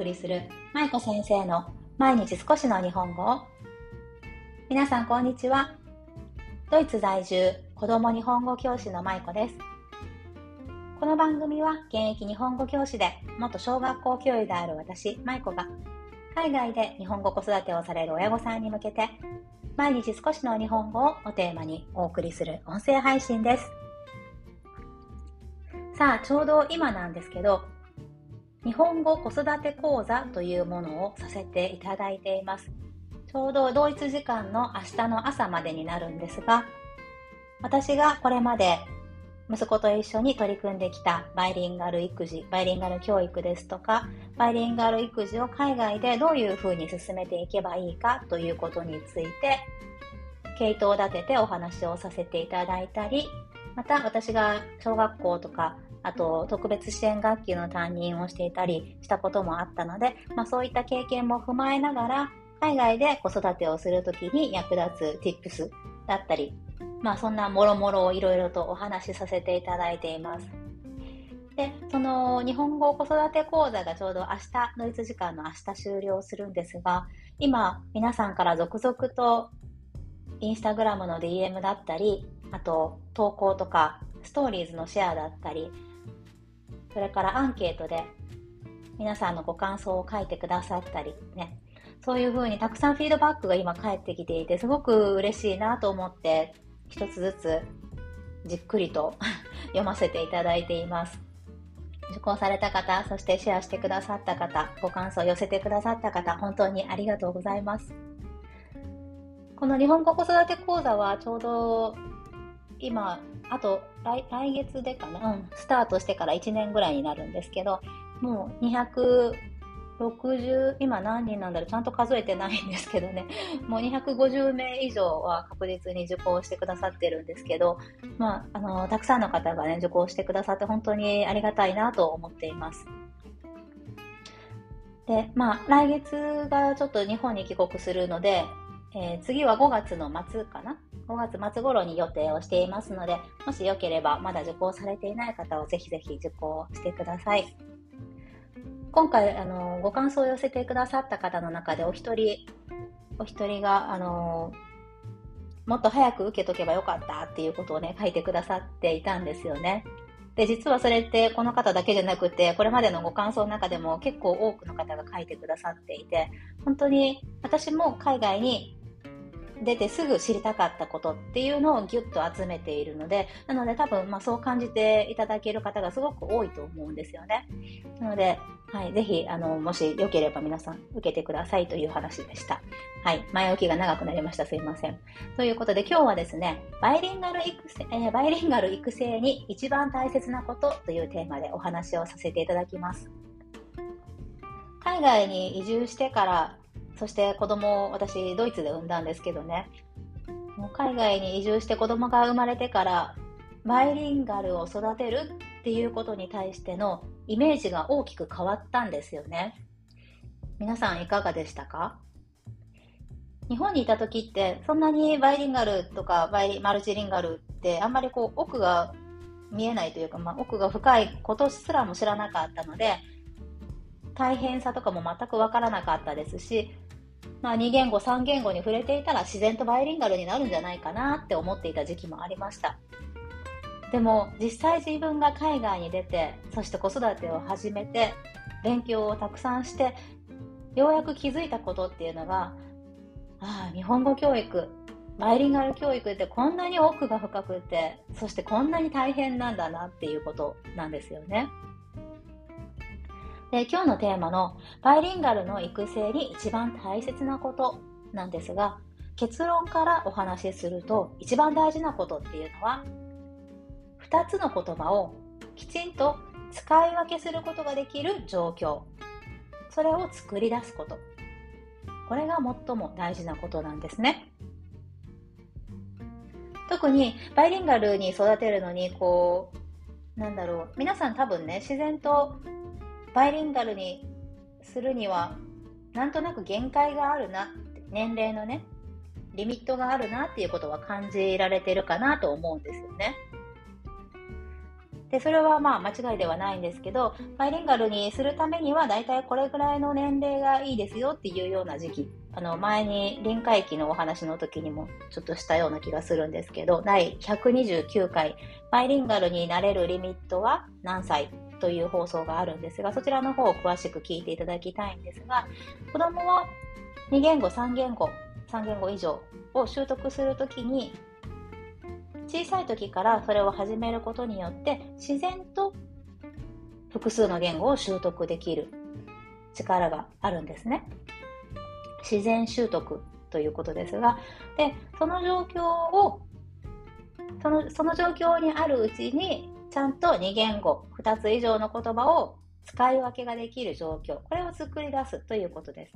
送りする舞子先生の毎日少しの日本語皆さんこんにちは。ドイツ在住子供日本語教師の舞子です。この番組は現役日本語教師で元小学校教諭である私舞子が海外で日本語子育てをされる親御さんに向けて毎日少しの日本語をおテーマにお送りする音声配信です。さあちょうど今なんですけど日本語子育て講座というものをさせていただいています。ちょうど同一時間の明日の朝までになるんですが、私がこれまで息子と一緒に取り組んできたバイリンガル育児、バイリンガル教育ですとか、バイリンガル育児を海外でどういうふうに進めていけばいいかということについて、系統を立ててお話をさせていただいたり、また私が小学校とかあと特別支援学級の担任をしていたりしたこともあったので、まあ、そういった経験も踏まえながら海外で子育てをするときに役立つ tips だったり、まあそんなもろもろをいろいろとお話しさせていただいています。で、その日本語子育て講座がちょうど明日、ドイツ時間の明日終了するんですが、今皆さんから続々とインスタグラムの DM だったり、あと投稿とかストーリーズのシェアだったり、それからアンケートで皆さんのご感想を書いてくださったりね、そういうふうにたくさんフィードバックが今返ってきていて、すごく嬉しいなと思って、一つずつじっくりと 読ませていただいています。受講された方、そしてシェアしてくださった方、ご感想を寄せてくださった方、本当にありがとうございます。この日本語子育て講座はちょうど今あと来来月でかな、うん、スタートしてから1年ぐらいになるんですけど、もう260、今何人なんだろう、ちゃんと数えてないんですけどね、もう250名以上は確実に受講してくださってるんですけど、まあ、あの、たくさんの方がね、受講してくださって本当にありがたいなと思っています。で、まあ、来月がちょっと日本に帰国するので、えー、次は5月の末かな？5月末頃に予定をしていますので、もしよければまだ受講されていない方はぜひぜひ受講してください。今回、あの、ご感想を寄せてくださった方の中でお一人、お一人が、あの、もっと早く受けとけばよかったっていうことをね、書いてくださっていたんですよね。で、実はそれってこの方だけじゃなくて、これまでのご感想の中でも結構多くの方が書いてくださっていて、本当に私も海外に出てすぐ知りたかったことっていうのをギュッと集めているので、なので多分、まあ、そう感じていただける方がすごく多いと思うんですよね。なので、はい、ぜひ、あの、もしよければ皆さん受けてくださいという話でした。はい、前置きが長くなりました。すいません。ということで今日はですね、バイリンガル育成、えー、バイリンガル育成に一番大切なことというテーマでお話をさせていただきます。海外に移住してからそして子供を私ドイツで産んだんですけどね。もう海外に移住して子供が生まれてからバイリンガルを育てるっていうことに対してのイメージが大きく変わったんですよね。皆さんいかがでしたか？日本にいた時ってそんなにバイリンガルとかバイマルチリンガルってあんまりこう奥が見えないというか、まあ、奥が深いことすらも知らなかったので大変さとかも全く分からなかったですしまあ、2言語3言語に触れていたら自然とバイリンガルになるんじゃないかなって思っていた時期もありましたでも実際自分が海外に出てそして子育てを始めて勉強をたくさんしてようやく気づいたことっていうのがああ日本語教育バイリンガル教育ってこんなに奥が深くてそしてこんなに大変なんだなっていうことなんですよね。で今日のテーマのバイリンガルの育成に一番大切なことなんですが結論からお話しすると一番大事なことっていうのは2つの言葉をきちんと使い分けすることができる状況。それを作り出すこと。これが最も大事なことなんですね。特にバイリンガルに育てるのにこうなんだろう。皆さん多分ね自然とバイリンガルにするにはなんとなく限界があるなって年齢のねリミットがあるなっていうことは感じられてるかなと思うんですよね。で、それはまあ間違いではないんですけど、バイリンガルにするためには大体これぐらいの年齢がいいですよっていうような時期。あの、前に臨界期のお話の時にもちょっとしたような気がするんですけど、第129回、バイリンガルになれるリミットは何歳？という放送があるんですが、そちらの方を詳しく聞いていただきたいんですが、子供は2言語、3言語、3言語以上を習得するときに小さい時からそれを始めることによって自然と複数の言語を習得できる力があるんですね。自然習得ということですが、で、その状況を、その、その状況にあるうちに、ちゃんと2言語、2つ以上の言葉を使い分けができる状況、これを作り出すということです。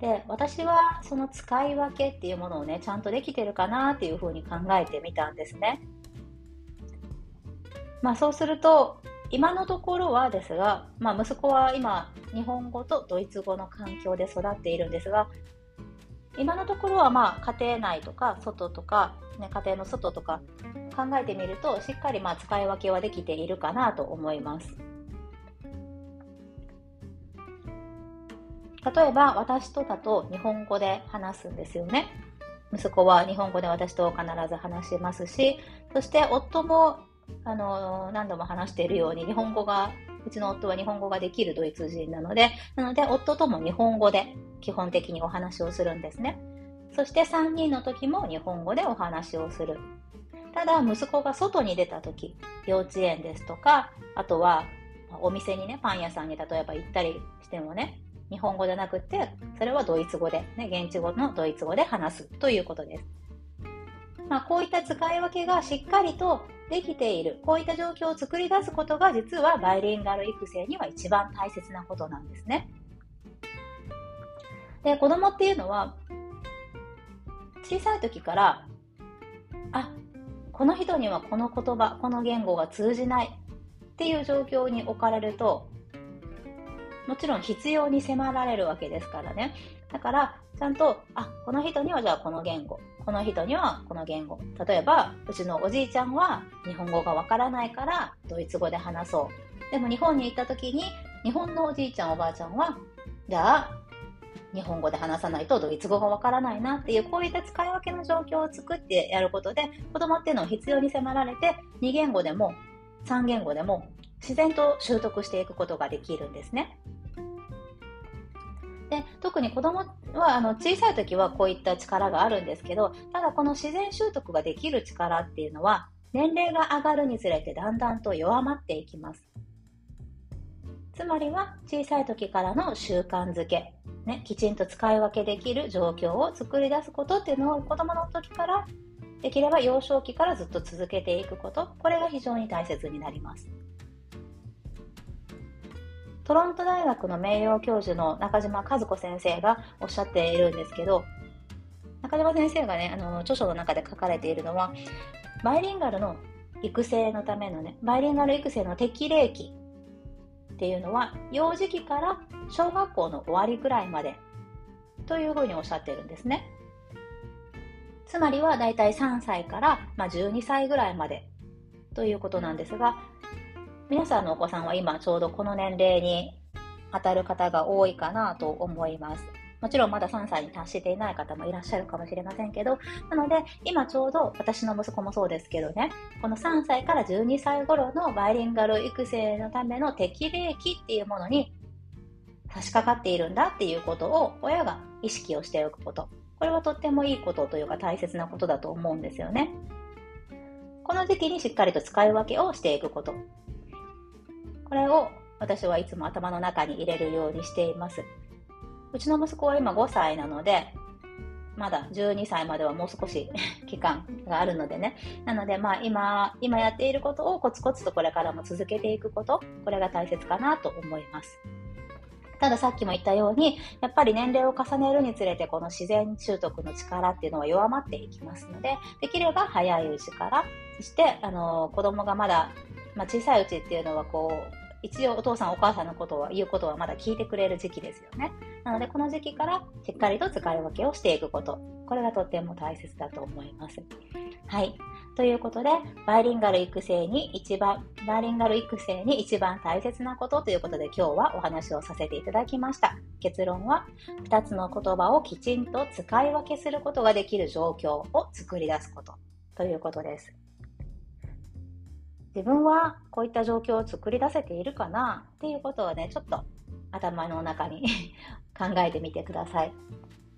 で私はその使い分けっていうものをねちゃんとできてるかなっていうふうに考えてみたんですね。まあそうすると今のところはですが、まあ、息子は今日本語とドイツ語の環境で育っているんですが今のところはまあ家庭内とか外とか、ね、家庭の外とか考えてみるとしっかりまあ使い分けはできているかなと思います。例えば私とだと日本語で話すんですよね。息子は日本語で私と必ず話しますし、そして夫もあの何度も話しているように日本語がうちの夫は日本語ができるドイツ人なので、なので夫とも日本語で基本的にお話をするんですね。そして3人の時も日本語でお話をする。ただ、息子が外に出た時、幼稚園ですとか、あとはお店にね、パン屋さんに例えば行ったりしてもね、日本語じゃなくて、それはドイツ語で、ね、現地語のドイツ語で話すということです。まあ、こういった使い分けがしっかりとできている、こういった状況を作り出すことが実はバイリンガル育成には一番大切なことなんですね。で、子供っていうのは、小さい時から、あ、この人にはこの言葉、この言語が通じないっていう状況に置かれると、もちろん必要に迫られるわけですからね。だから、ちゃんと、あ、この人にはじゃあこの言語、この人にはこの言語。例えば、うちのおじいちゃんは日本語がわからないからドイツ語で話そう。でも日本に行った時に、日本のおじいちゃんおばあちゃんは、じゃあ、日本語で話さないとドイツ語がわからないなっていう、こういった使い分けの状況を作ってやることで、子供っていうのを必要に迫られて、2言語でも3言語でも自然と習得していくことができるんですね。で特に子供はあの小さい時はこういった力があるんですけどただこの自然習得ができる力っていうのは年齢が上がるにつれてだんだんと弱まっていきます。つまりは小さい時からの習慣づけ、ね、きちんと使い分けできる状況を作り出すことっていうのを子供の時からできれば幼少期からずっと続けていくことこれが非常に大切になります。トロント大学の名誉教授の中島和子先生がおっしゃっているんですけど、中島先生がね、あの、著書の中で書かれているのは、バイリンガルの育成のためのね、バイリンガル育成の適齢期っていうのは、幼児期から小学校の終わりぐらいまでというふうにおっしゃってるんですね。つまりはだいたい3歳から、まあ、12歳ぐらいまでということなんですが、皆さんのお子さんは今ちょうどこの年齢に当たる方が多いかなと思います。もちろんまだ3歳に達していない方もいらっしゃるかもしれませんけど、なので今ちょうど私の息子もそうですけどね、この3歳から12歳頃のバイリンガル育成のための適齢期っていうものに差し掛かっているんだっていうことを親が意識をしておくこと。これはとってもいいことというか大切なことだと思うんですよね。この時期にしっかりと使い分けをしていくこと。これを私はいつも頭の中に入れるようにしています。うちの息子は今5歳なので、まだ12歳まではもう少し 期間があるのでね。なので、まあ今、今やっていることをコツコツとこれからも続けていくこと、これが大切かなと思います。たださっきも言ったように、やっぱり年齢を重ねるにつれてこの自然習得の力っていうのは弱まっていきますので、できれば早いうちから、そして、あの、子供がまだまあ、小さいうちっていうのはこう一応お父さんお母さんのことは、言うことはまだ聞いてくれる時期ですよね。なので、この時期からしっかりと使い分けをしていくこと。これがとっても大切だと思います。はい。ということで、バイリンガル育成に一番、バイリンガル育成に一番大切なことということで今日はお話をさせていただきました。結論は、2つの言葉をきちんと使い分けすることができる状況を作り出すことということです。自分はこういった状況を作り出せているかなっていうことをね、ちょっと頭の中に 考えてみてください。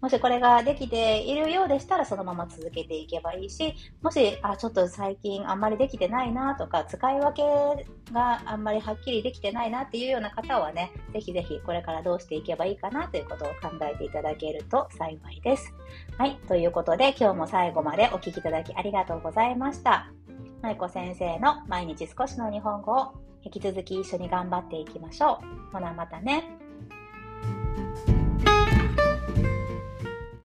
もしこれができているようでしたらそのまま続けていけばいいし、もし、あ、ちょっと最近あんまりできてないなとか、使い分けがあんまりはっきりできてないなっていうような方はね、ぜひぜひこれからどうしていけばいいかなということを考えていただけると幸いです。はい、ということで今日も最後までお聴きいただきありがとうございました。まいこ先生の毎日少しの日本語を引き続き一緒に頑張っていきましょう。ほなまたね。